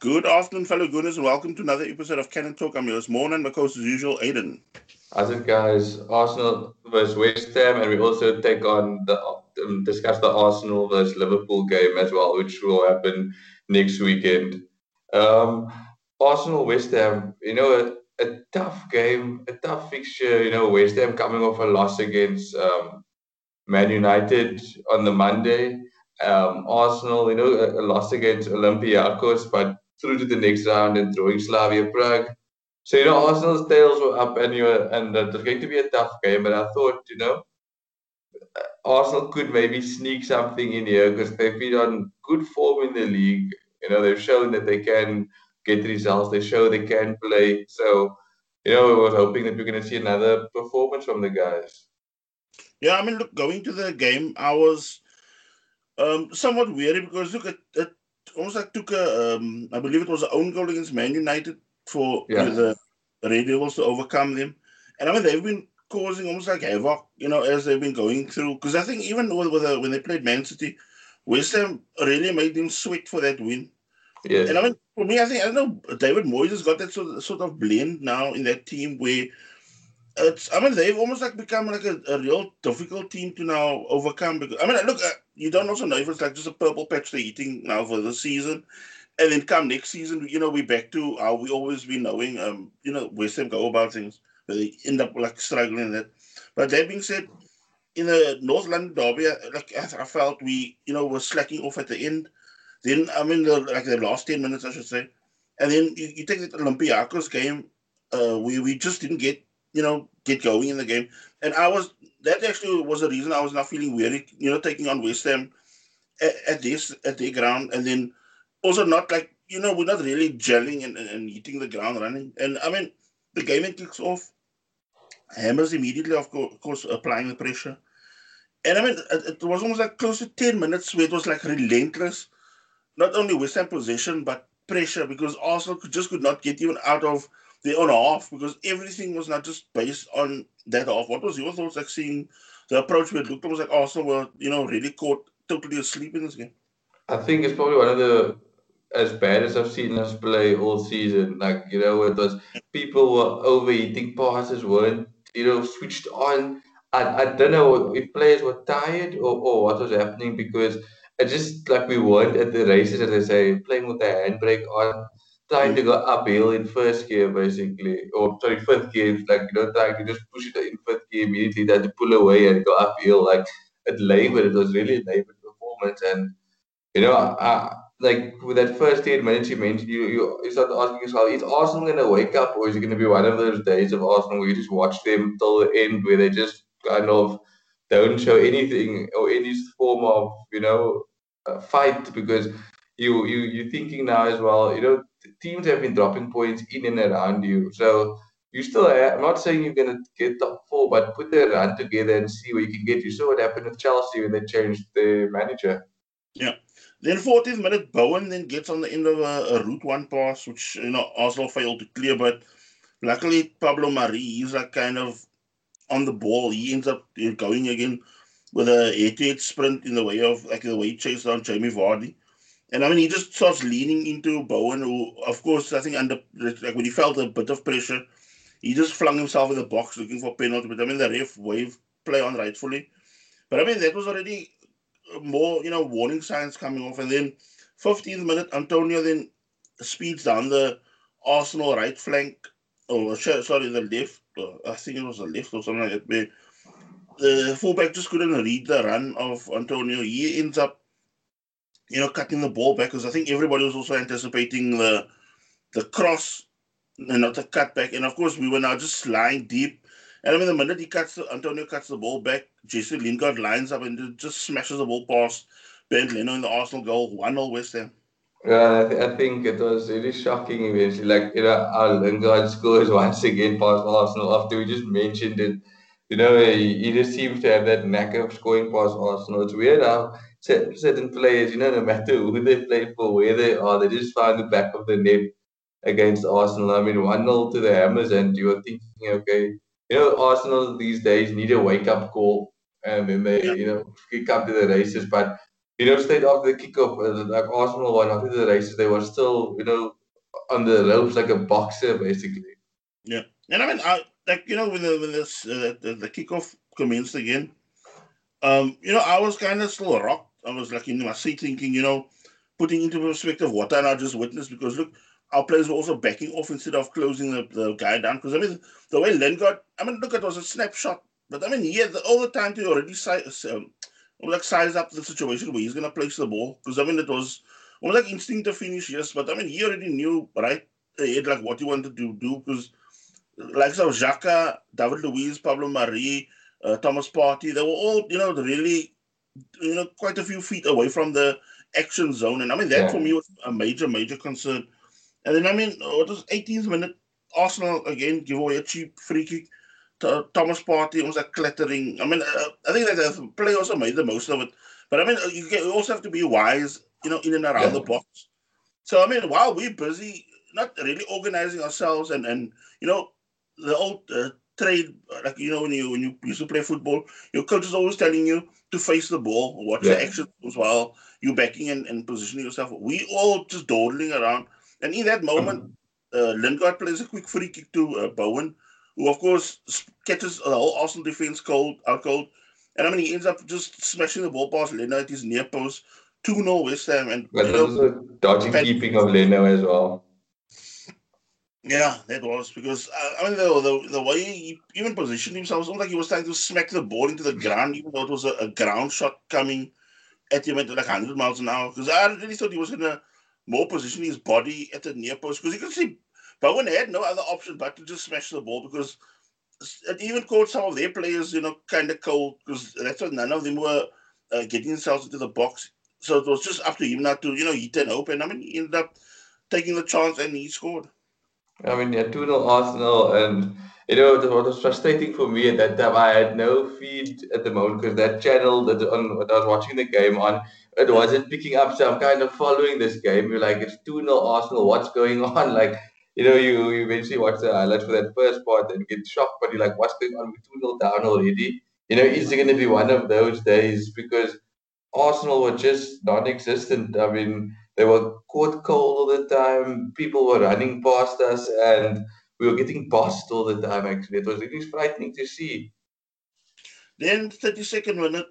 Good afternoon, fellow Gooners, and welcome to another episode of Cannon Talk. I'm your host, Morn, and my co-host as usual, Aiden. How's it, guys? Arsenal versus West Ham, and we also take on the um, discuss the Arsenal versus Liverpool game as well, which will happen next weekend. Um, Arsenal West Ham, you know, a, a, tough game, a tough fixture. You know, West Ham coming off a loss against um, Man United on the Monday. Um, Arsenal, you know, a, a loss against Olympiacos, but through to the next round and throwing Slavia Prague. So you know, Arsenal's tails were up anyway, and it was going to be a tough game. But I thought, you know, Arsenal could maybe sneak something in here because they've been on good form in the league. You know, they've shown that they can get results. They show they can play. So, you know, we were hoping that we're going to see another performance from the guys. Yeah, I mean, look, going to the game, I was um, somewhat weary because look, it, it almost like took a, um, I believe it was an own goal against Man United for yeah. the Red Devils to overcome them. And I mean, they've been causing almost like havoc, you know, as they've been going through. Because I think even with, with uh, when they played Man City, West Ham really made them sweat for that win. Yeah. And I mean, for me, I think I don't know. David Moyes has got that sort of, sort of blend now in that team where it's. I mean, they've almost like become like a, a real difficult team to now overcome. Because I mean, look, uh, you don't also know if it's like just a purple patch they're eating now for the season, and then come next season, you know, we're back to how we always been knowing. Um, you know, West Ham go about things, but they end up like struggling that. But that being said, in the North London derby, like I felt we, you know, were slacking off at the end. Then I mean, the, like the last ten minutes, I should say, and then you, you take the Olympiacos game, uh, we we just didn't get you know get going in the game, and I was that actually was the reason I was not feeling weary, you know, taking on West Ham at, at this at their ground, and then also not like you know we're not really gelling and, and, hitting the ground running, and I mean the game it kicks off, Hammers immediately of course, of course applying the pressure, and I mean it, it was almost like close to ten minutes where it was like relentless not only West Ham possession but pressure because Arsenal could, just could not get even out of their own half because everything was not just based on that half. What was your thoughts like seeing the approach it looked almost like Arsenal were, you know, really caught totally asleep in this game? I think it's probably one of the as bad as I've seen us play all season. Like, you know, it was people were overheating passes weren't, you know, switched on. I, I don't know if players were tired or, or what was happening because it's just like we weren't at the races, as they say, playing with the handbrake on, trying to go uphill in first gear, basically. Or, sorry, fifth gear, like, you know, trying to just push it in fifth gear immediately, then to pull away and go uphill. Like, it labored, it was really a labored performance. And, you know, I, like with that first 10 minutes you mentioned, you, you, start asking yourself, is Arsenal going to wake up or is it going to be one of those days of Arsenal where you just watch them till the end, where they just kind of don't show anything or any form of, you know, uh, fight because you you you're thinking now as well. You know, teams have been dropping points in and around you, so you still. Have, I'm not saying you're gonna get top four, but put the run together and see where you can get. You saw what happened with Chelsea when they changed the manager. Yeah. Then 14th minute, Bowen then gets on the end of a, a route one pass, which you know Arsenal failed to clear. But luckily, Pablo Mari, is like kind of on the ball. He ends up uh, going again with a 88 sprint in the way of like the way he chased down Jamie Vardy. And I mean, he just starts leaning into Bowen, who, of course, I think under like when he felt a bit of pressure, he just flung himself in the box looking for penalty. But I mean, the ref wave play on rightfully. But I mean, that was already uh, more, you know, warning signs coming off. And then 15th minute, Antonio then speeds down the Arsenal right flank, or sorry, the left. I think it was the left or something like that the fullback just couldn't read the run of Antonio. He ends up, you know, cutting the ball back because I think everybody was also anticipating the the cross and not the cutback. And of course, we were now just lying deep. And I mean, the minute he cuts, the, Antonio cuts the ball back, Jesse Lingard lines up and just smashes the ball past Bernd Leno in the Arsenal goal, 1 0 West Ham. Yeah, I, th- I, think it was really shocking eventually. Like, you know, our Lingard scores once again past Arsenal after we just mentioned it you know, he, he just seems to have that knack of scoring past Arsenal. It's weird how certain players, you know, no matter who they play for, where they are, they just find the back of the net against Arsenal. I mean, 1 0 to the Hammers, and you're thinking, okay, you know, Arsenal these days need a wake up call, and then they, you know, kick up to the races. But you know, straight after the kickoff, uh, like Arsenal won after the races, they were still, you know, on the ropes like a boxer, basically. Yeah, and I mean, I, like you know, when the when this uh, the, the kickoff commenced again, um, you know, I was kind of still rocked. I was like in my seat thinking, you know, putting into perspective what I just witnessed because look, our players were also backing off instead of closing the, the guy down. Because I mean, the way Lingard, I mean, look, it was a snapshot, but I mean, he had all the time to already size, um, like size up the situation where he's going to place the ball. Because I mean, it was almost like instinctive finish, yes, but I mean, he already knew right ahead like what he wanted to do. Because like so, Xhaka, David Luiz, Pablo Mari, uh, Thomas Partey, they were all you know really, you know, quite a few feet away from the action zone, and I mean that yeah. for me was a major, major concern. And then, I mean, what was 18th minute? Arsenal again give away a cheap free kick. To Thomas Partey was like clattering. I mean, uh, I think that the play also made the most of it. But I mean, you, get, you also have to be wise, you know, in and around yeah. the box. So I mean, while we're busy, not really organizing ourselves, and and you know, the old uh, trade, like you know, when you when you used to play football, your coach is always telling you to face the ball, watch yeah. the action as well. You're backing and, and positioning yourself. We all just dawdling around and in that moment, uh, Lingard plays a quick free kick to uh, Bowen, who of course catches the whole Arsenal defense cold, out cold. And I mean, he ends up just smashing the ball past Leno at his near post. 2 0 West Ham. And, but you know, dodgy keeping of Leno as well. Yeah, that was because uh, I mean the, the the way he even positioned himself, it was like he was trying to smack the ball into the ground, even though it was a, a ground shot coming at him at like 100 miles an hour. Because I really thought he was gonna more position his body at the near post because you could see Bowen had no other option but to just smash the ball because it even caught some of their players, you know, kind of cold because that's what none of them were uh, getting themselves into the box. So it was just up to him not to, you know, hit and open. I mean, he ended up taking the chance and he scored. I mean, yeah, 2 0 Arsenal. And, you know, what was frustrating for me at that time, I had no feed at the moment because that channel that, on, that I was watching the game on, it wasn't picking up. So I'm kind of following this game. You're like, it's 2 0 Arsenal. What's going on? Like, you know, you, you eventually watch the highlights for that first part and get shocked, but you're like, what's going on? We're 2 0 down already. You know, is it going to be one of those days? Because Arsenal were just non existent. I mean, they were caught cold all the time. People were running past us and we were getting bossed all the time, actually. It was really frightening to see. Then, 32nd minute,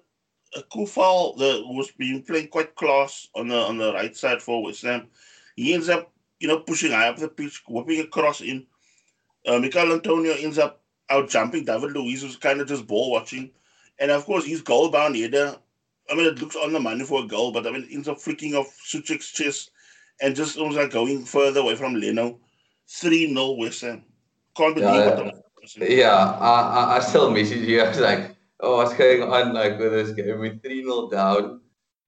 Coufal the was being playing quite close on the on the right side for West Ham. He ends up, you know, pushing high up the pitch, whipping across in. Uh, Michail Antonio ends up out jumping David Luiz, who's kind of just ball watching. And of course, he's goal bound header. I mean, it looks on the money for a goal, but I mean, it ends up flicking off Soucek's chest and just almost like going further away from Leno. 3 0 West Ham. Can't believe yeah, Yeah, I, I, I still message you. I was like, oh, what's going on like with this game? We're 3 0 down.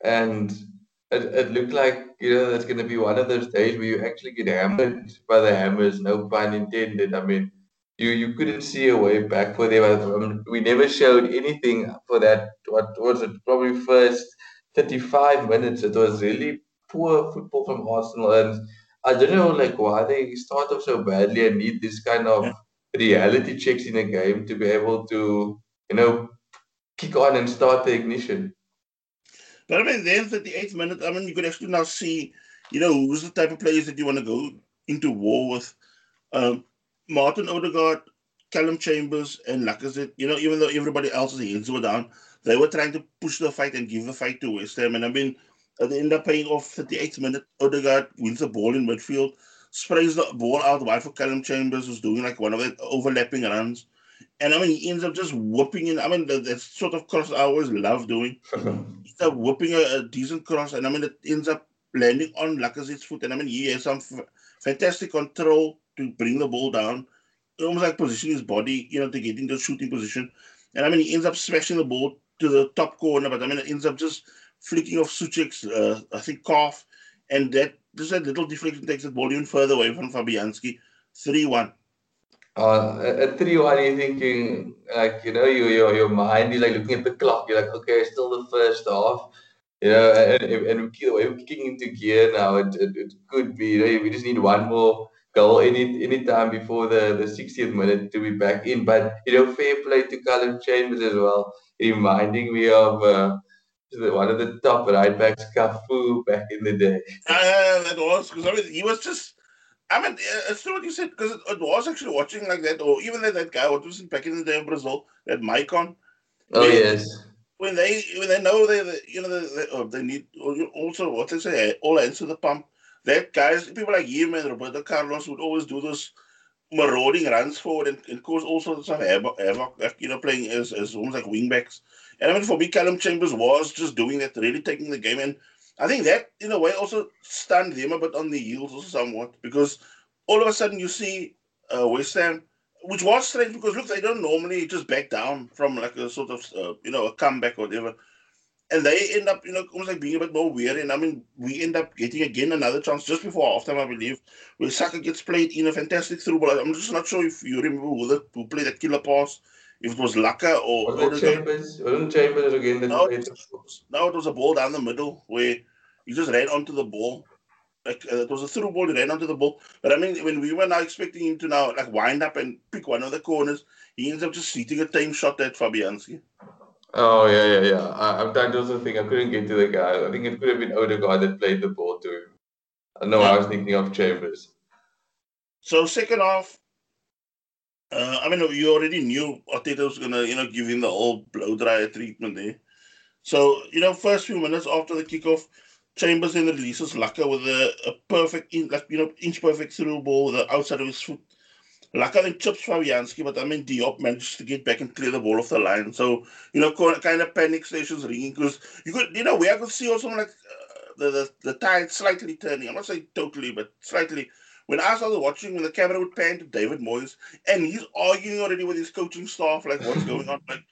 And it, it looked like, you know, that's going to be one of those days where you actually get hammered by the hammers, no pun intended. I mean, you, you couldn't see a way back for them. Um, we never showed anything for that. What was it? Probably first 35 minutes. It was really poor football from Arsenal. And I don't know, like, why they start off so badly and need this kind of reality checks in a game to be able to, you know, kick on and start the ignition. But I mean, then at the eighth minute, I mean, you could actually now see, you know, who's the type of players that you want to go into war with. Um, Martin Odegaard, Callum Chambers, and Lacazette, you know, even though everybody else's hands were down, they were trying to push the fight and give the fight to West Ham. And I mean, they end up paying off 38th minute. Odegaard wins the ball in midfield, sprays the ball out wide for Callum Chambers, who's doing like one of the overlapping runs. And I mean, he ends up just whooping in. I mean, that, that sort of cross I always love doing. Uh-huh. He's up whooping a, a, decent cross, and I mean, it ends up landing on Lacazette's foot. And I mean, he has some f- fantastic control to bring the ball down, almost like positioning his body, you know, to get into shooting position. And I mean, he ends up smashing the ball to the top corner, but I mean, it ends up just flicking off Soucek's, uh, I think, calf. And that just that little deflection takes the ball even further away from Fabianski. 3 1 uh, at three one, you're thinking like you know, your your your mind, you're like looking at the clock. You're like, okay, still the first half. You know, and and we we're kicking into gear now. It, it, it could be. You know, we just need one more goal any any time before the the 60th minute to be back in. But you know, fair play to Callum Chambers as well, reminding me of. Uh, one of the top right backs, Cafu, back in the day. Uh, that was because I mean he was just. I mean, it's true what you said because it, it, was actually watching like that, or even that, that guy what was back in the day in Brazil, that Maicon. Oh yes. When they when they know they, they you know they, they, oh, they need also what they say all hands to the pump. That guys people like him and Roberto Carlos would always do this marauding runs forward and, and cause all sorts of havoc, havoc you know, playing as, as almost like wingbacks. And I mean, for me, Callum Chambers was just doing that, really taking the game. And I think that, in a way, also stunned them a bit on the heels also somewhat because all of a sudden you see uh, West Ham, which was strange because, look, they don't normally just back down from like a sort of, uh, you know, a comeback or whatever and they end up, you know, almost like being a bit more weary. And I mean, we end up getting again another chance just before halftime, I believe, where Saka gets played in a fantastic through ball. I'm just not sure if you remember who, the, who played that killer pass, if it was Laka or. Was it Chambers? Wasn't Chambers again? That no, it was, no, it was a ball down the middle where he just ran onto the ball. Like uh, it was a through ball, he ran onto the ball. But I mean, when we were now expecting him to now like wind up and pick one of the corners, he ends up just shooting a time shot at Fabianski. Oh yeah, yeah, yeah. I, I'm trying to also think I couldn't get to the guy. I think it could have been Odegaard that played the ball to him. I know I was thinking of Chambers. So second half, uh, I mean, you already knew Arteta was gonna, you know, give him the whole blow dryer treatment there. So you know, first few minutes after the kickoff, Chambers then releases Laka with a, a perfect, in, like you know, inch perfect through ball with the outside of his foot Laka then chips Fabianski, but I mean Diop managed to get back and clear the ball off the line. So you know, kind of panic stations ringing because you could, you know, we I could see also like uh, the, the the tide slightly turning. I'm not saying totally, but slightly. When I started watching, when the camera would pan to David Moyes, and he's arguing already with his coaching staff, like what's going on, like,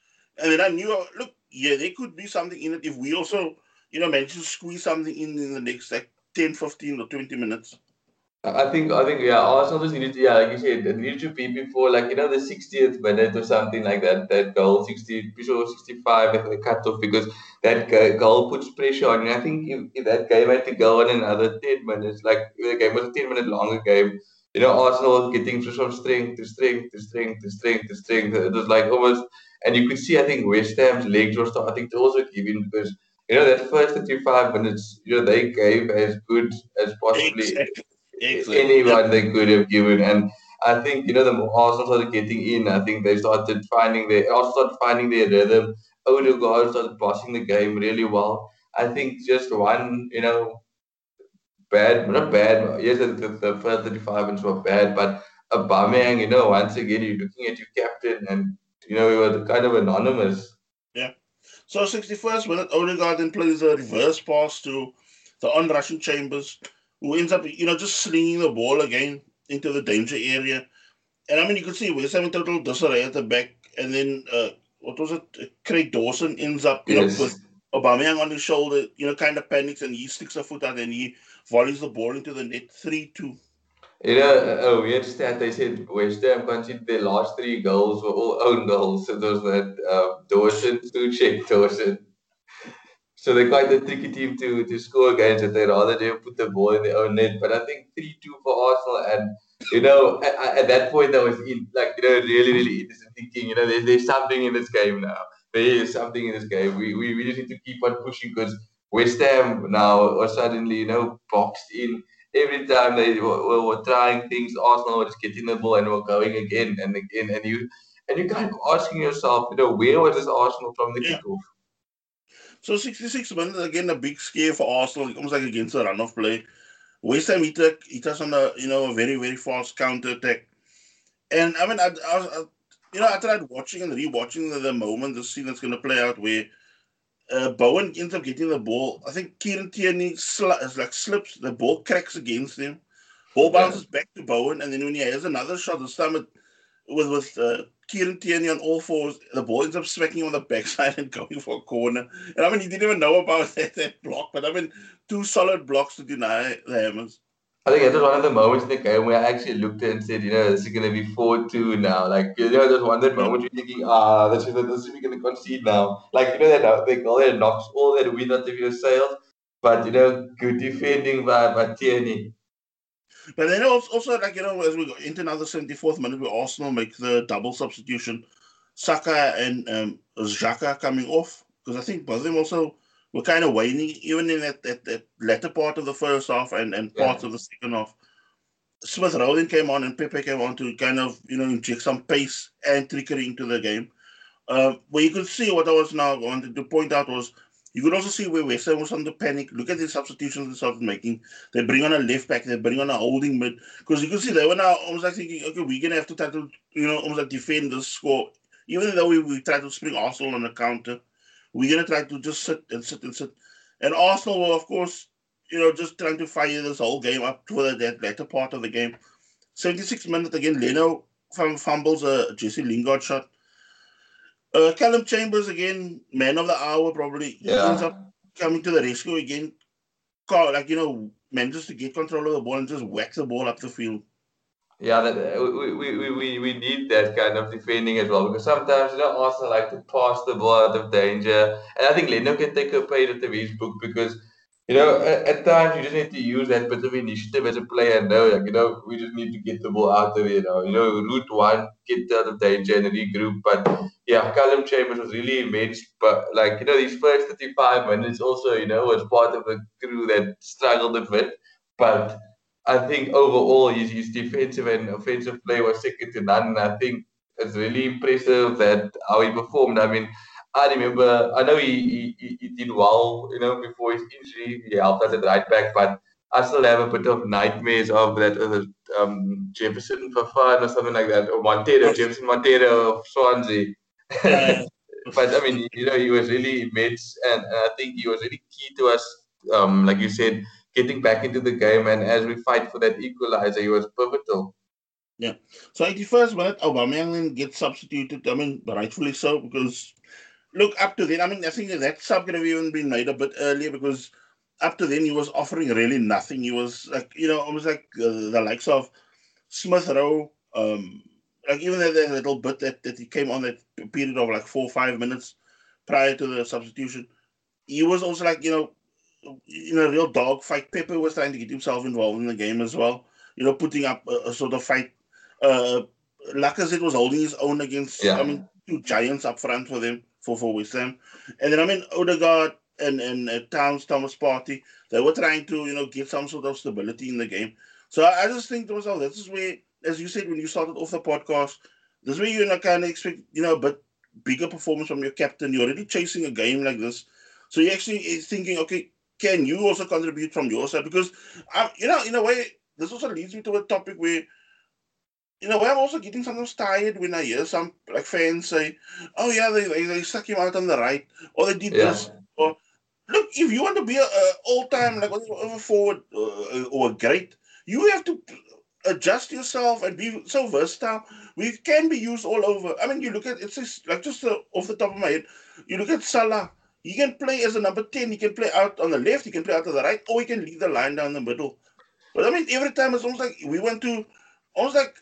and then I knew, uh, look, yeah, there could be something in it if we also, you know, manage to squeeze something in in the next like 10, 15, or 20 minutes. I think I think yeah, Arsenal just needed to yeah, like you said, it needed to be before like you know the 60th minute or something like that. That goal, 60, sure 65 at the cut off because that goal puts pressure on you. I think if, if that game had to go on another 10 minutes, like the game was a 10 minute longer game, you know, Arsenal getting from strength to strength to strength to strength to strength. It was like almost, and you could see I think West Ham's legs were starting to also give in because you know that first 35 minutes, you know, they gave as good as possibly. Exactly anyone they could have given. And I think you know the Arsenal started getting in. I think they started finding their also started finding their rhythm. Odegaard started bossing the game really well. I think just one, you know, bad, not bad. Yes, the, the first 35 minutes were bad, but a Aubameyang, you know, once again you're looking at your captain, and you know, he was kind of anonymous. Yeah. So 61st minute, Odegaard then plays a reverse pass to the on-rushing Chambers who ends up, you know, just slinging the ball again into the danger area. And I mean, you could see West Ham in total disarray at the back. And then, uh, what was it? Craig Dawson ends up, you yes. know, with Aubameyang on his shoulder, you know, kind of panics and he sticks a foot out and he volleys the ball into the net 3 2. You know, a weird stat they said West Ham conceded their last three goals were all own goals. So there was that uh, Dawson, Soucek, Dawson. So they're quite a tricky team to, to score against if they rather do put the ball in their own net. But I think 3 2 for Arsenal. And, you know, at, at that point, I was in, like, you know, really, really innocent thinking, you know, there's, there's something in this game now. There is something in this game. We, we, we just need to keep on pushing because West Ham now are suddenly, you know, boxed in. Every time they were, were trying things, Arsenal were just getting the ball and were going again and again. And you and you kind of asking yourself, you know, where was this Arsenal from the yeah. kickoff? So 66 minutes, again, a big scare for Arsenal, almost like against a run of play. West Ham hit, hit us on a, you know, a very, very fast counter attack. And I mean, I, I, I, you know, I tried watching and rewatching the, the moment, the scene that's going to play out where uh, Bowen ends up getting the ball. I think Kieran Tierney sl- like slips, the ball cracks against him. Ball bounces yeah. back to Bowen, and then when he has another shot, this time it, with with uh, Kieran Tierney on all fours. The ball ends up smacking on the backside and going for a corner. And I mean, he didn't even know about that, that block, but I mean, two solid blocks to deny the Hammers. I think it was one of the moments in the game where I actually looked and said, you know, this is going to be 4 2 now. Like, you know, there's one that moment you're thinking, ah, this is, this is going to concede now. Like, you know, that they call it knocks all that win out of your sails. But, you know, good defending by, by Tierney. But then also, also like you know, as we go into another seventy fourth minute, where Arsenal make the double substitution, Saka and um, Xhaka coming off because I think both of them also were kind of waning, even in that, that, that latter part of the first half and, and parts of the second half. Smith Rowe came on and Pepe came on to kind of, you know, inject some pace and trickery into the game. Uh, but you could see what I was now wanted to point out was you could also see where West Ham was under panic. Look at the substitutions they started making. They bring on a left back, they bring on a holding mid. Because you could see they were now almost like thinking, okay, we're going to have to try to, you know, almost like defend this score. Even though we, we try to spring Arsenal on the counter, we're going to try to just sit and sit and sit. And Arsenal were, of course, you know, just trying to fire this whole game up to that latter part of the game. 76 minutes again, Leno fumbles a Jesse Lingard shot. Uh, Callum Chambers again, man of the hour probably. Yeah. Ends up coming to the rescue again. Like, you know, manages to get control of the ball and just whack the ball up the field. Yeah, that, uh, we, we, we, we need that kind of defending as well because sometimes you know Arsenal like to pass the ball out of danger, and I think Leno can take a page out of his book because you know, at, at, times you just need to use that bit of initiative as a player and know, like, you know, we just need to get the ball out of it. You know, route one, get out of danger and regroup. But yeah, Callum Chambers was really immense. But like, you know, these first 35 minutes also, you know, was part of the crew that struggled a bit. But I think overall his, his defensive and offensive play was second to none. And I think it's really impressive that how he performed. I mean, I remember, I know he, he, he did well, you know, before his injury. He helped us at right back, but I still have a bit of nightmares of that uh, um, Jefferson Fafana or something like that, or Montero, Jefferson Montero of Swansea. but I mean, you know, he was really immense, and, and, I think he was really key to us, um, like you said, getting back into the game. And as we fight for that equalizer, he was pivotal. Yeah. So 81st minute, Aubameyang gets substituted. I mean, rightfully so, because look, up to then, I mean, I think that sub could have even been made a bit earlier because up to then he was offering really nothing. He was like, you know, almost like uh, the likes of Smith Rowe, um, like even that, that little bit that, that he came on that period of like four or five minutes prior to the substitution, he was also like, you know, in a real dog fight. Pepe was trying to get himself involved in the game as well, you know, putting up a, a sort of fight. Uh, Lacazette was holding his own against, yeah. I mean, two giants up front for them for, for West. And then I mean Odegaard and, and uh, Towns Thomas Partey. they were trying to, you know, get some sort of stability in the game. So I, I just think to myself, this is where, as you said when you started off the podcast, this is where you know, kind of expect, you know, a bit bigger performance from your captain. You're already chasing a game like this. So you actually is thinking, okay, can you also contribute from your side? Because, um, you know, in a way, this also leads me to a topic where you know, I'm also getting sometimes tired when I hear some like fans say, "Oh yeah, they they, they stuck him out on the right, or they did yeah. this." Or look, if you want to be a, a all-time like over forward uh, or great, you have to adjust yourself and be so versatile. We can be used all over. I mean, you look at it's just, like just uh, off the top of my head, you look at Salah. He can play as a number ten. He can play out on the left. He can play out to the right, or he can lead the line down the middle. But I mean, every time it's almost like we went to almost like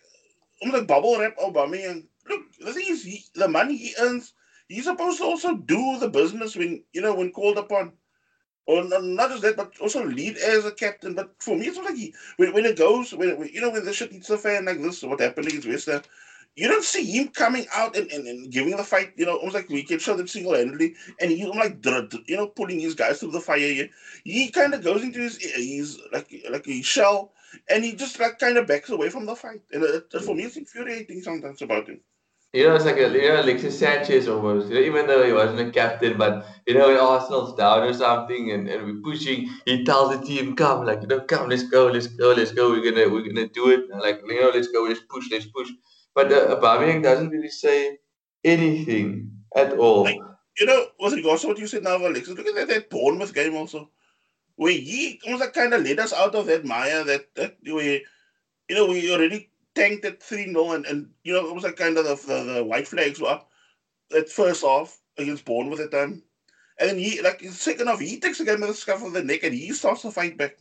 almost like bubble wrap Aubameyang. Look, the thing is, he, the money he earns, he's supposed to also do the business when you know when called upon, or not just that, but also lead as a captain. But for me, it's like he when, when it goes when, when you know when the shit hits the fan like this, what happened against West you don't see him coming out and, and, and giving the fight, you know, almost like we can show them single handedly, and he's like, you know, pulling his guys through the fire. He kind of goes into his, he's like like a shell, and he just like kind of backs away from the fight. And it, it, for me, it's infuriating sometimes about him. You know, it's like a, you know, Alexis Sanchez almost. You know, even though he wasn't a captain, but you know, when Arsenal's down or something, and, and we're pushing, he tells the team, "Come, like you know, come, let's go, let's go, let's go. We're gonna, we're gonna do it. Like you know, let's go, let's push, let's push." But uh, Aubameyang doesn't really say anything at all. Like, you know, was it also what you said now, Alexis? Look at that, that Bournemouth game also where he almost kind of led us out of that mire that that we you know we already tanked at 3 0 and, and you know it was like kind of the, the, the white flags were up at first off against Bournemouth at that time. And then he like second off he takes a game with the scuff of the neck and he starts to fight back.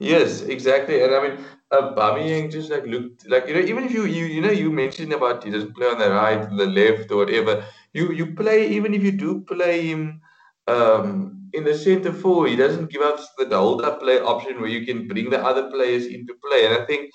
Yes, exactly. And I mean uh, Bamiyang just like looked like you know, even if you you you know you mentioned about he doesn't play on the right, the left or whatever, you you play even if you do play him um in the centre forward, he doesn't give us the hold up play option where you can bring the other players into play. And I think,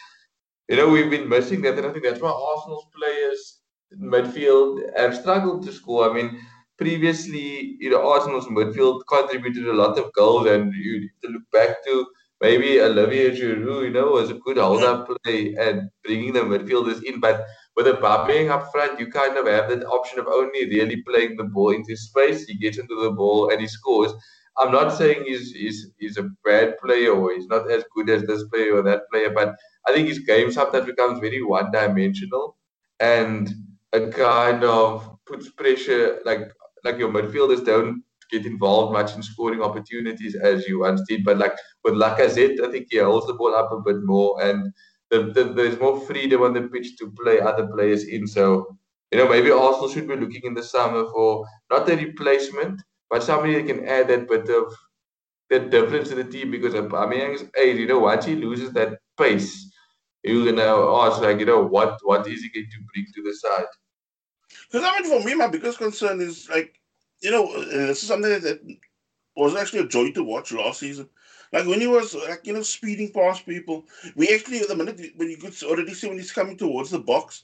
you know, we've been missing that. And I think that's why Arsenal's players midfield have struggled to score. I mean, previously, you know, Arsenal's midfield contributed a lot of goals, and you need to look back to maybe Olivier Giroud, you know, was a good hold-up play and bringing the midfielders in. But with a Aubameyang up front, you kind of have that option of only really playing the ball into space. He gets into the ball and he scores. I'm not saying he's, he's, he's a bad player or he's not as good as this player or that player, but I think his game sometimes becomes very one-dimensional and a kind of puts pressure, like like your midfielders don't get involved much in scoring opportunities as you once did. But like with Lacazette, I think he holds the ball up a bit more and the, the, there's more freedom on the pitch to play other players in. So, you know, maybe Arsenal should be looking in the summer for not a replacement, but somebody that can add that bit of that difference to the team because uh, Aubameyang's age, you know, once he loses that pace, you're gonna ask like, you know, what what is he going to bring to the side? Because I mean, for me, my biggest concern is like, you know, this is something that was actually a joy to watch last season. Like when he was like you know speeding past people, we actually at the minute when you could already see when he's coming towards the box,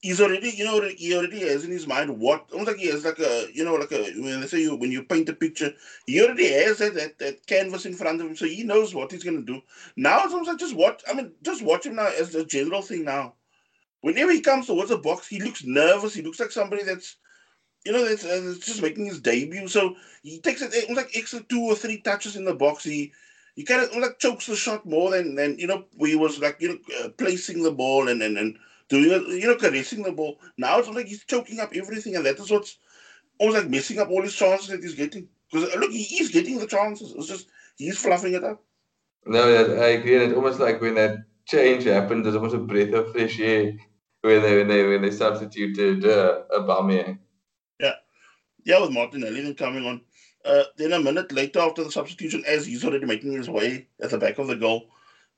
he's already you know he already has in his mind what almost like he has like a you know like a when they say you when you paint a picture, he already has that, that that canvas in front of him, so he knows what he's gonna do. Now it's almost like just watch. I mean, just watch him now as a general thing now. Whenever he comes towards the box, he looks nervous. He looks like somebody that's you know, that's, uh, just making his debut. So he takes it like extra two or three touches in the box. He he kind of like chokes the shot more than than you know we was like you know uh, placing the ball and and, and doing it you know caressing the ball. Now it's like he's choking up everything, and that is what's almost like messing up all his chances that he's getting. Because uh, look, he, he's getting the chances. It's just he's fluffing it up. No, I agree. And it's almost like when that change happened, there's almost a breath of fresh air when they when they when they substituted uh, Aubameyang. Yeah, yeah, with Martinelli then coming on. Uh, then a minute later, after the substitution, as he's already making his way at the back of the goal,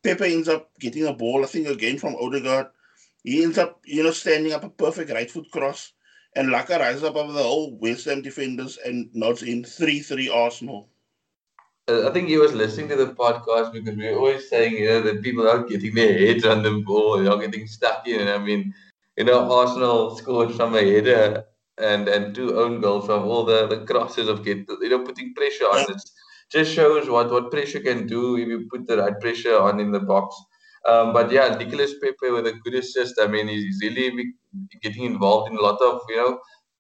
Pepe ends up getting a ball, I think again from Odegaard. He ends up, you know, standing up a perfect right foot cross. And Laka rises up over the whole West Ham defenders and nods in 3 3 Arsenal. Uh, I think he was listening to the podcast because we are always saying, you know, that people are getting their heads on the ball, they're getting stuck in. I mean, you know, Arsenal scored from a header and and two own goals from all the the crosses of get you know putting pressure on. It just shows what what pressure can do if you put the right pressure on in the box. Um, but yeah, Nicolas Pepe with a good assist. I mean, he's really getting involved in a lot of you know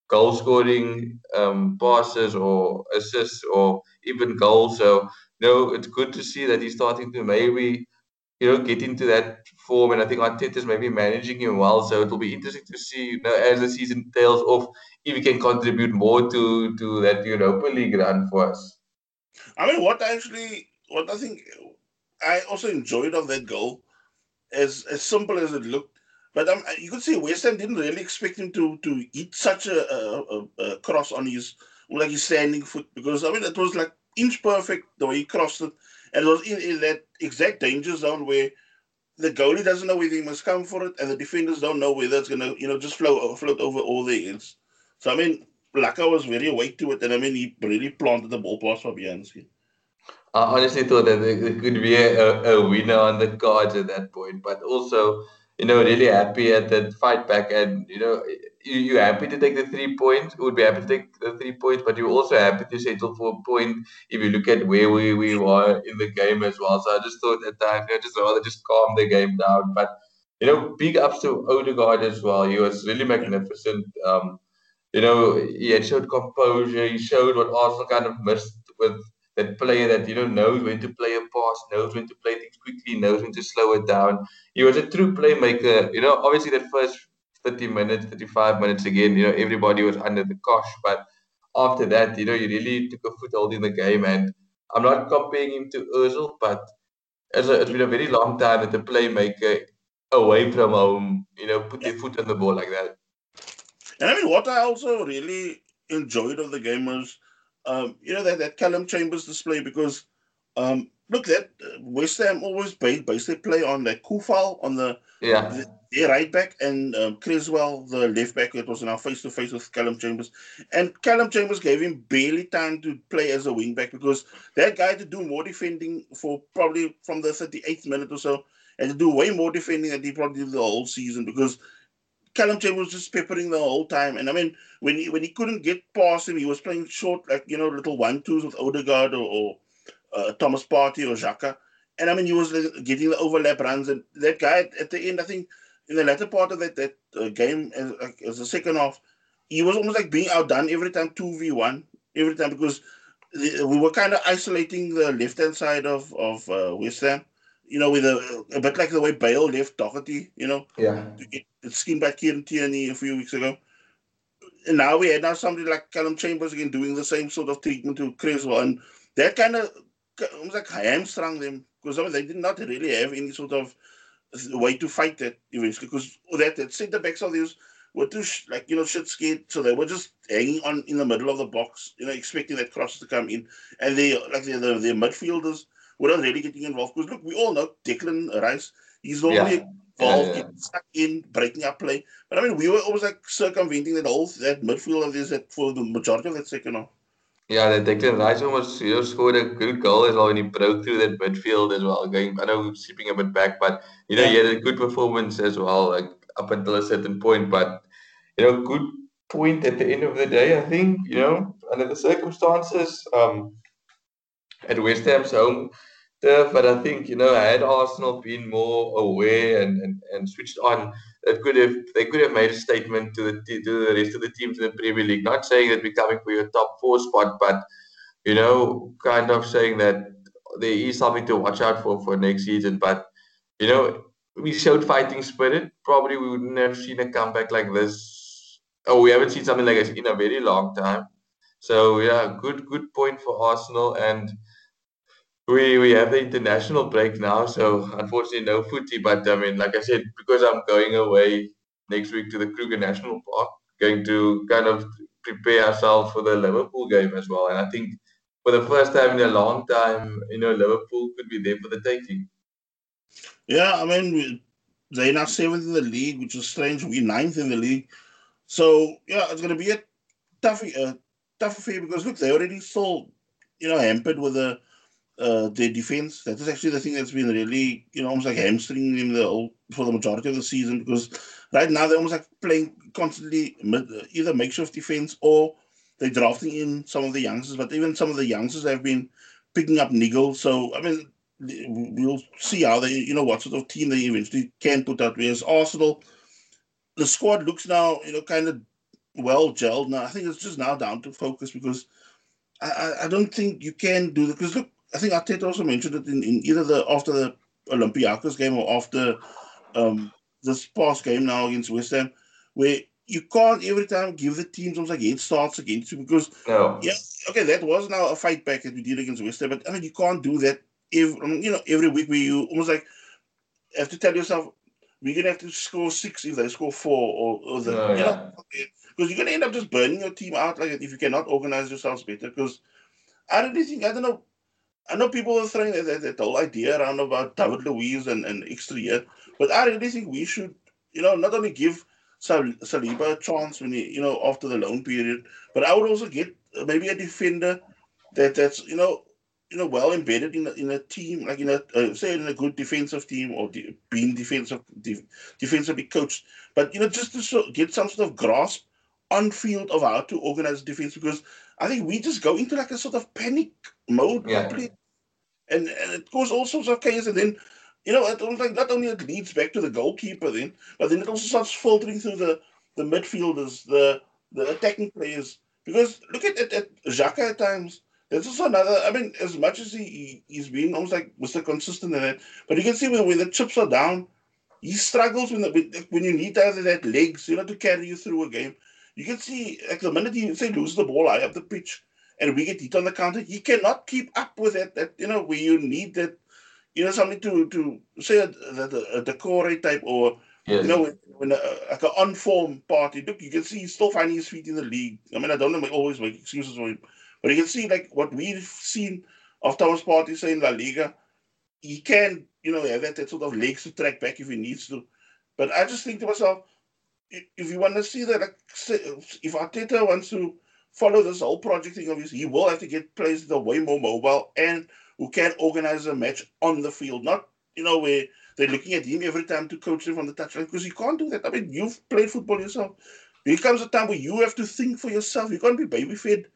goal scoring um, passes or assists or even goals. So you know, it's good to see that he's starting to maybe you know, get into that form. And I think Arteta's maybe managing him well. So it'll be interesting to see, you know, as the season tails off, if he can contribute more to to that Europa League run for us. I mean, what actually, what I think I also enjoyed of that goal, as as simple as it looked, but um, you could see West Ham didn't really expect him to to eat such a, a, a cross on his like his standing foot because I mean it was like inch perfect the way he crossed it and it was in, in that exact danger zone where the goalie doesn't know whether he must come for it, and the defenders don't know whether it's gonna, you know, just float float over all the ends. So I mean, Laka was very awake to it, and I mean, he really planted the ball past Fabianski. I honestly thought that there could be a, a winner on the cards at that point, but also, you know, really happy at that fight back, and you know, you, you're happy to take the three points, would be happy to take the three points, but you're also happy to settle for a point if you look at where we, we were in the game as well. So I just thought at that I just rather just calm the game down. But, you know, big ups to Odegaard as well. He was really magnificent. Um, you know, he had showed composure. He showed what Arsenal kind of missed with that player that you know knows when to play a pass, knows when to play things quickly, knows when to slow it down. He was a true playmaker. You know, obviously that first 30 minutes, 35 minutes again, you know, everybody was under the cosh. But after that, you know, he really took a foothold in the game. And I'm not comparing him to Ozil, but it's, a, it's been a very long time that the playmaker away from home, you know, put their foot on the ball like that. And I mean, what I also really enjoyed of the game was, um, you know, that, that Callum Chambers display because, um, look, that uh, West Ham always based, basically play on that Coufal on the, yeah. The, their right back and um, Cresswell, the left back, it was now face to face with Callum Chambers. And Callum Chambers gave him barely time to play as a wing back because that guy to do more defending for probably from the 38th minute or so and to do way more defending than he probably did the whole season because Callum Chambers was just peppering the whole time. And I mean, when he when he couldn't get past him, he was playing short, like you know, little one twos with Odegaard or, or uh, Thomas Partey or Xhaka. And I mean, he was getting the overlap runs. And that guy at the end, I think, in the latter part of that that uh, game, as, like, as the second half, he was almost like being outdone every time two v one every time because the, we were kind of isolating the left hand side of of uh, West Ham you know, with a, a bit like the way Bale left Doherty, you know, yeah, it's skinned by Kieran Tierney a few weeks ago. And now we had now somebody like Callum Chambers again doing the same sort of treatment to Cresswell, and that kind of almost like hamstrung them because I mean, they did not really have any sort of way to fight that eventually because that, that centre backs of these were too like you know shit scared, so they were just hanging on in the middle of the box, you know, expecting that cross to come in, and they like the the, the midfielders not really getting involved. Because look, we all know Declan Rice. He's normally yeah. involved, yeah, yeah. stuck in, breaking up play. But I mean, we were always like circumventing that whole that midfield of this that for the majority of that second half. Yeah, the Declan Rice almost you know scored a good goal as well when he broke through that midfield as well. Going, I know slipping a bit back, but you know yeah. he had a good performance as well, like up until a certain point. But you know, good point at the end of the day. I think you know under the circumstances, um, at West Ham's home turf. But I think you know, had Arsenal been more aware and, and, and switched on, it could have they could have made a statement to the to the rest of the teams in the Premier League. Not saying that we're coming for your top four spot, but you know, kind of saying that there is something to watch out for for next season. But you know, we showed fighting spirit. Probably we wouldn't have seen a comeback like this. Oh, we haven't seen something like this in a very long time. So yeah, good good point for Arsenal and we we have the international break now, so unfortunately no footy. But I mean, like I said, because I'm going away next week to the Kruger National Park, going to kind of prepare ourselves for the Liverpool game as well. And I think for the first time in a long time, you know, Liverpool could be there for the taking. Yeah, I mean, they're now seventh in the league, which is strange. We're ninth in the league, so yeah, it's going to be a tough, a tough affair because look, they already so you know hampered with a uh, their defense. That is actually the thing that's been really, you know, almost like hamstringing them the for the majority of the season because right now they're almost like playing constantly either makeshift defense or they're drafting in some of the youngsters. But even some of the youngsters have been picking up niggles. So I mean, we'll see how they, you know, what sort of team they eventually can put out. Whereas Arsenal, the squad looks now, you know, kind of well gelled. Now I think it's just now down to focus because. I, I don't think you can do that because look, I think Arteta also mentioned it in, in either the after the Olympiacos game or after um, this past game now against West Ham, where you can't every time give the teams almost like head starts against you because no. yeah okay that was now a fight back that we did against West Ham, but I mean you can't do that every you know every week where you almost like have to tell yourself we're gonna have to score six if they score four or, or the no, you yeah. know because you're gonna end up just burning your team out like if you cannot organize yourselves better because I don't really think I don't know I know people are throwing that, that, that whole idea around about David Luiz and, and extra year, but I really think we should, you know, not only give Sal- Saliba a chance when he, you know, after the loan period, but I would also get maybe a defender that that's, you know, you know, well embedded in a, in a team, like in a uh, say in a good defensive team or de- being defensive de- defensively coached, but you know, just to so, get some sort of grasp on field of how to organize defense because I think we just go into like a sort of panic mode yeah. And, and it goes all sorts of chaos. And then, you know, it like not only it leads back to the goalkeeper then, but then it also starts filtering through the, the midfielders, the the attacking players. Because look at, at, at Xhaka at times. There's also another, I mean, as much as he, he, has been almost like Mr. Consistent in that, but you can see when, when the chips are down, he struggles when, the, when you need to have that legs, you know, to carry you through a game. You can see, like the minute he say loses the ball high up the pitch, and we get hit on the counter, he cannot keep up with that. That you know, where you need that, you know, something to to say a, a, a decore type or yes. you know, when, when a, like an on form Partey. Look, you can see he's still finding his feet in the league. I mean, I don't know, always make excuses for him, but you can see like what we've seen of Thomas Partey say in La Liga. He can, you know, have that, that sort of legs to track back if he needs to. But I just think to myself, if you want to see that, like, if Arteta wants to follow this whole project thing of his, he will have to get players that are way more mobile and who can organize a match on the field. Not, you know, where they're looking at him every time to coach him from the touchline because he can't do that. I mean, you've played football yourself. There comes a time where you have to think for yourself. You can't be baby fed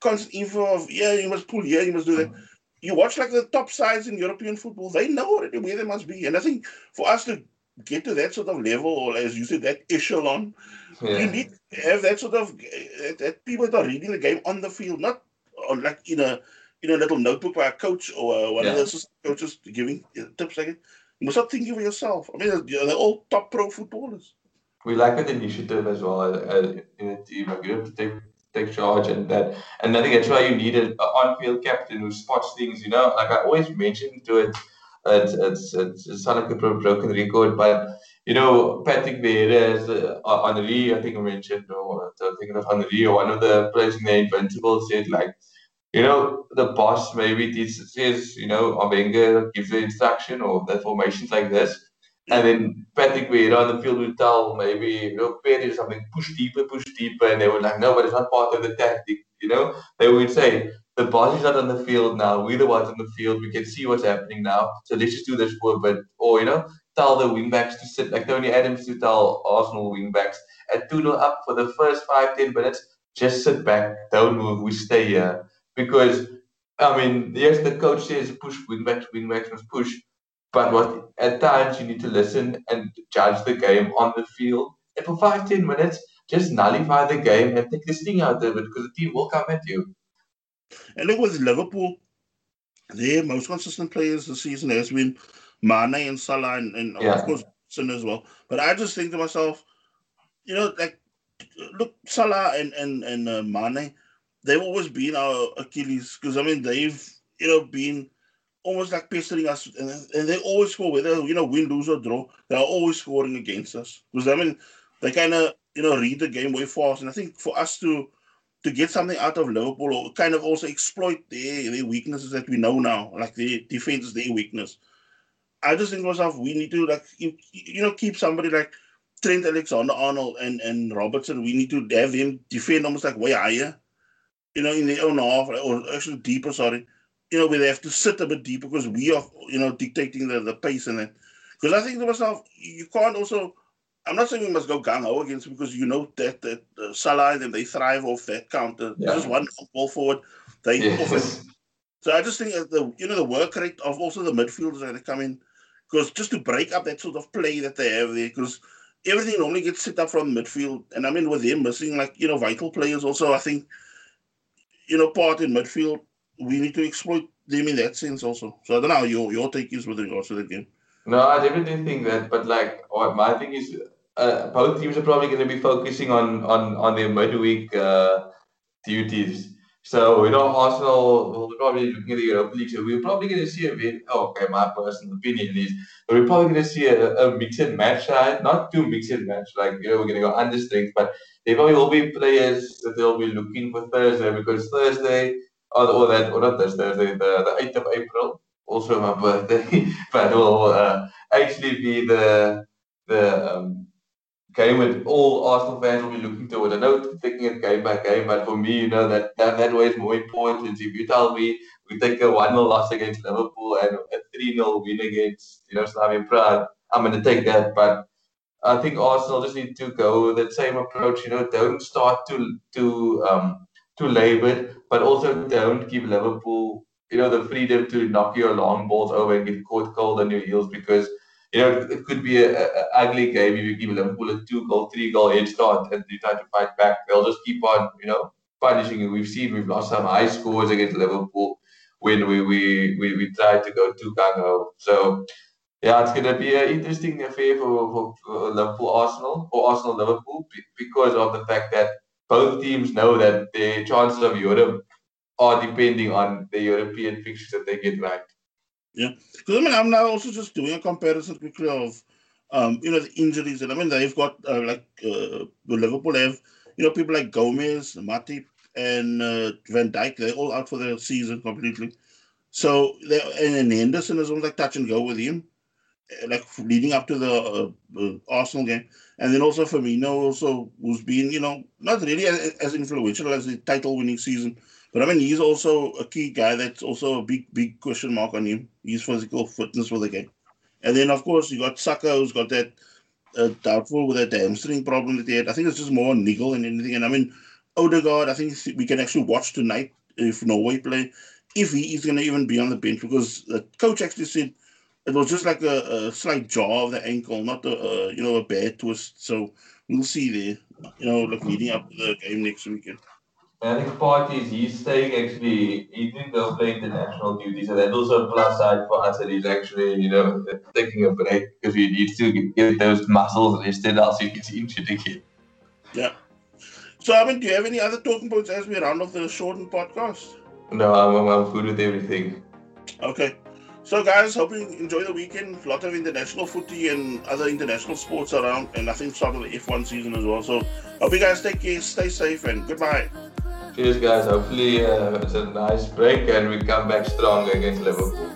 constant info of yeah, you must pull here, you must do that. You watch like the top sides in European football, they know already where they must be. And I think for us to get to that sort of level, or as you said, that echelon, yeah. you need to have that sort of that people that are reading the game on the field, not on like in a in a little notebook by a coach or uh, one yeah. of the coaches giving uh, tips. Like you must start thinking for yourself. I mean, they're all top pro footballers. We like that initiative as well uh, in a team. Like you have to take take charge and that. And I think that's why you need an on-field captain who spots things. You know, like I always mention to it. It's it's it's, not like a broken record, but you know, Patrick Vieira is uh, Henri, I think I mentioned, or I'm thinking of Henri, one of the players in the Invincible said, like, you know, the boss maybe says, you know, Wenger gives the instruction or the formations like this. And then Patrick Vieira on the field would tell maybe, you know, Perry or something, push deeper, push deeper. And they were like, no, but it's not part of the tactic. You know, they would say, the boss is not on the field now. We're the ones on the field. We can see what's happening now. So let's just do this for a bit. Or, you know, tell the wingbacks to sit, like Tony Adams to tell Arsenal wingbacks at 2 0 up for the first five, 10 minutes, just sit back, don't move, we stay here. Because, I mean, yes, the coach says push wingbacks, wingbacks must push. But what at times you need to listen and judge the game on the field. And for five, ten minutes, just nullify the game and take this thing out of it because the team will come at you. And look with Liverpool, their most consistent players this season has been Mane and Salah and, and yeah. of course Son as well. But I just think to myself, you know, like look, Salah and and and uh, Mane, they've always been our Achilles because I mean they've you know been almost like pestering us, and, and they always score whether you know win, lose or draw. They're always scoring against us because I mean they kind of you know read the game way fast, and I think for us to to get something out of Liverpool or kind of also exploit their, their weaknesses that we know now, like their defense is their weakness. I just think to myself, we need to like you, you know keep somebody like Trent Alexander Arnold and, and Robertson. We need to have them defend almost like way higher, you know, in their own half or actually deeper. Sorry, you know, where they have to sit a bit deeper because we are, you know, dictating the, the pace and that. Because I think to myself, you can't also. I'm not saying we must go gung ho against because you know that that uh, Salah and they thrive off that counter. Yeah. Just one ball forward, they yes. So I just think the you know the work rate of also the midfielders that come in because just to break up that sort of play that they have there because everything normally gets set up from midfield and I mean with them missing like you know vital players also I think you know part in midfield we need to exploit them in that sense also. So I don't know how your your take is with regards to the game. No, I definitely think that, but like what my thing is, uh, both teams are probably going to be focusing on on on their midweek uh, duties. So you know, Arsenal will probably looking at the Europa League. So we're probably going to see a bit. Oh, okay, my personal opinion is, we're probably going to see a, a mixed match side, not too mixed match. Like you know, we're going to go under strength, but they probably will be players that they'll be looking for Thursday because Thursday or, or that or not Thursday, the, 8th of April, also my birthday, but will uh, actually be the the um, game that all Arsenal fans will be looking toward. I know taking it game by game, but for me, you know, that that, that way is more important. If you tell me we take a 1 0 loss against Liverpool and a 3 0 win against, you know, Slavia Prague, I'm going to take that. But I think Arsenal just need to go that same approach. You know, don't start to to um, to labor, but also don't give Liverpool, you know, the freedom to knock your long balls over and get caught cold on your heels because, you know, it could be an ugly game if you give Liverpool a two goal, three goal head start and you try to fight back. They'll just keep on, you know, punishing you. We've seen we've lost some high scores against Liverpool when we we we, we tried to go too gung. So yeah, it's gonna be an interesting affair for, for, for Liverpool Arsenal or Arsenal Liverpool because of the fact that both teams know that the chances of Europe are depending on the European fixtures that they get right. Yeah, because I mean, I'm now also just doing a comparison quickly of, um, you know, the injuries, and I mean, they've got uh, like uh, Liverpool have, you know, people like Gomez, Matip, and uh, Van Dijk. They're all out for the season completely. So and Henderson is almost like touch and go with him, uh, like leading up to the uh, uh, Arsenal game. And then also Firmino also who's been, you know, not really as, as influential as the title winning season. But I mean, he's also a key guy that's also a big, big question mark on him. His physical fitness for the game. And then, of course, you got Saka, who's got that uh, doubtful with that hamstring problem that he had. I think it's just more niggle than anything. And I mean, Odegaard, I think we can actually watch tonight if Norway play, if he is going to even be on the bench, because the coach actually said it was just like a, a slight jaw of the ankle, not a, you know a bad twist. So we'll see there. You know, like leading up to the game next weekend. I think Partey is he's staying actually, he didn't go play international duty, so that's also a plus side for us that he's actually, you know, taking a break because he needs to get those muscles rested else he gets injured again. Yeah. So, I mean, do you have any other talking points as we round off the shortened podcast? No, I'm, I'm good with everything. Okay. So, guys, hope you enjoy the weekend. A lot of international footy and other international sports around, and I think start of the F1 season as well. So, hope you guys take care, stay safe, and goodbye. Cheers, guys. Hopefully, uh, it's a nice break and we come back strong against Liverpool.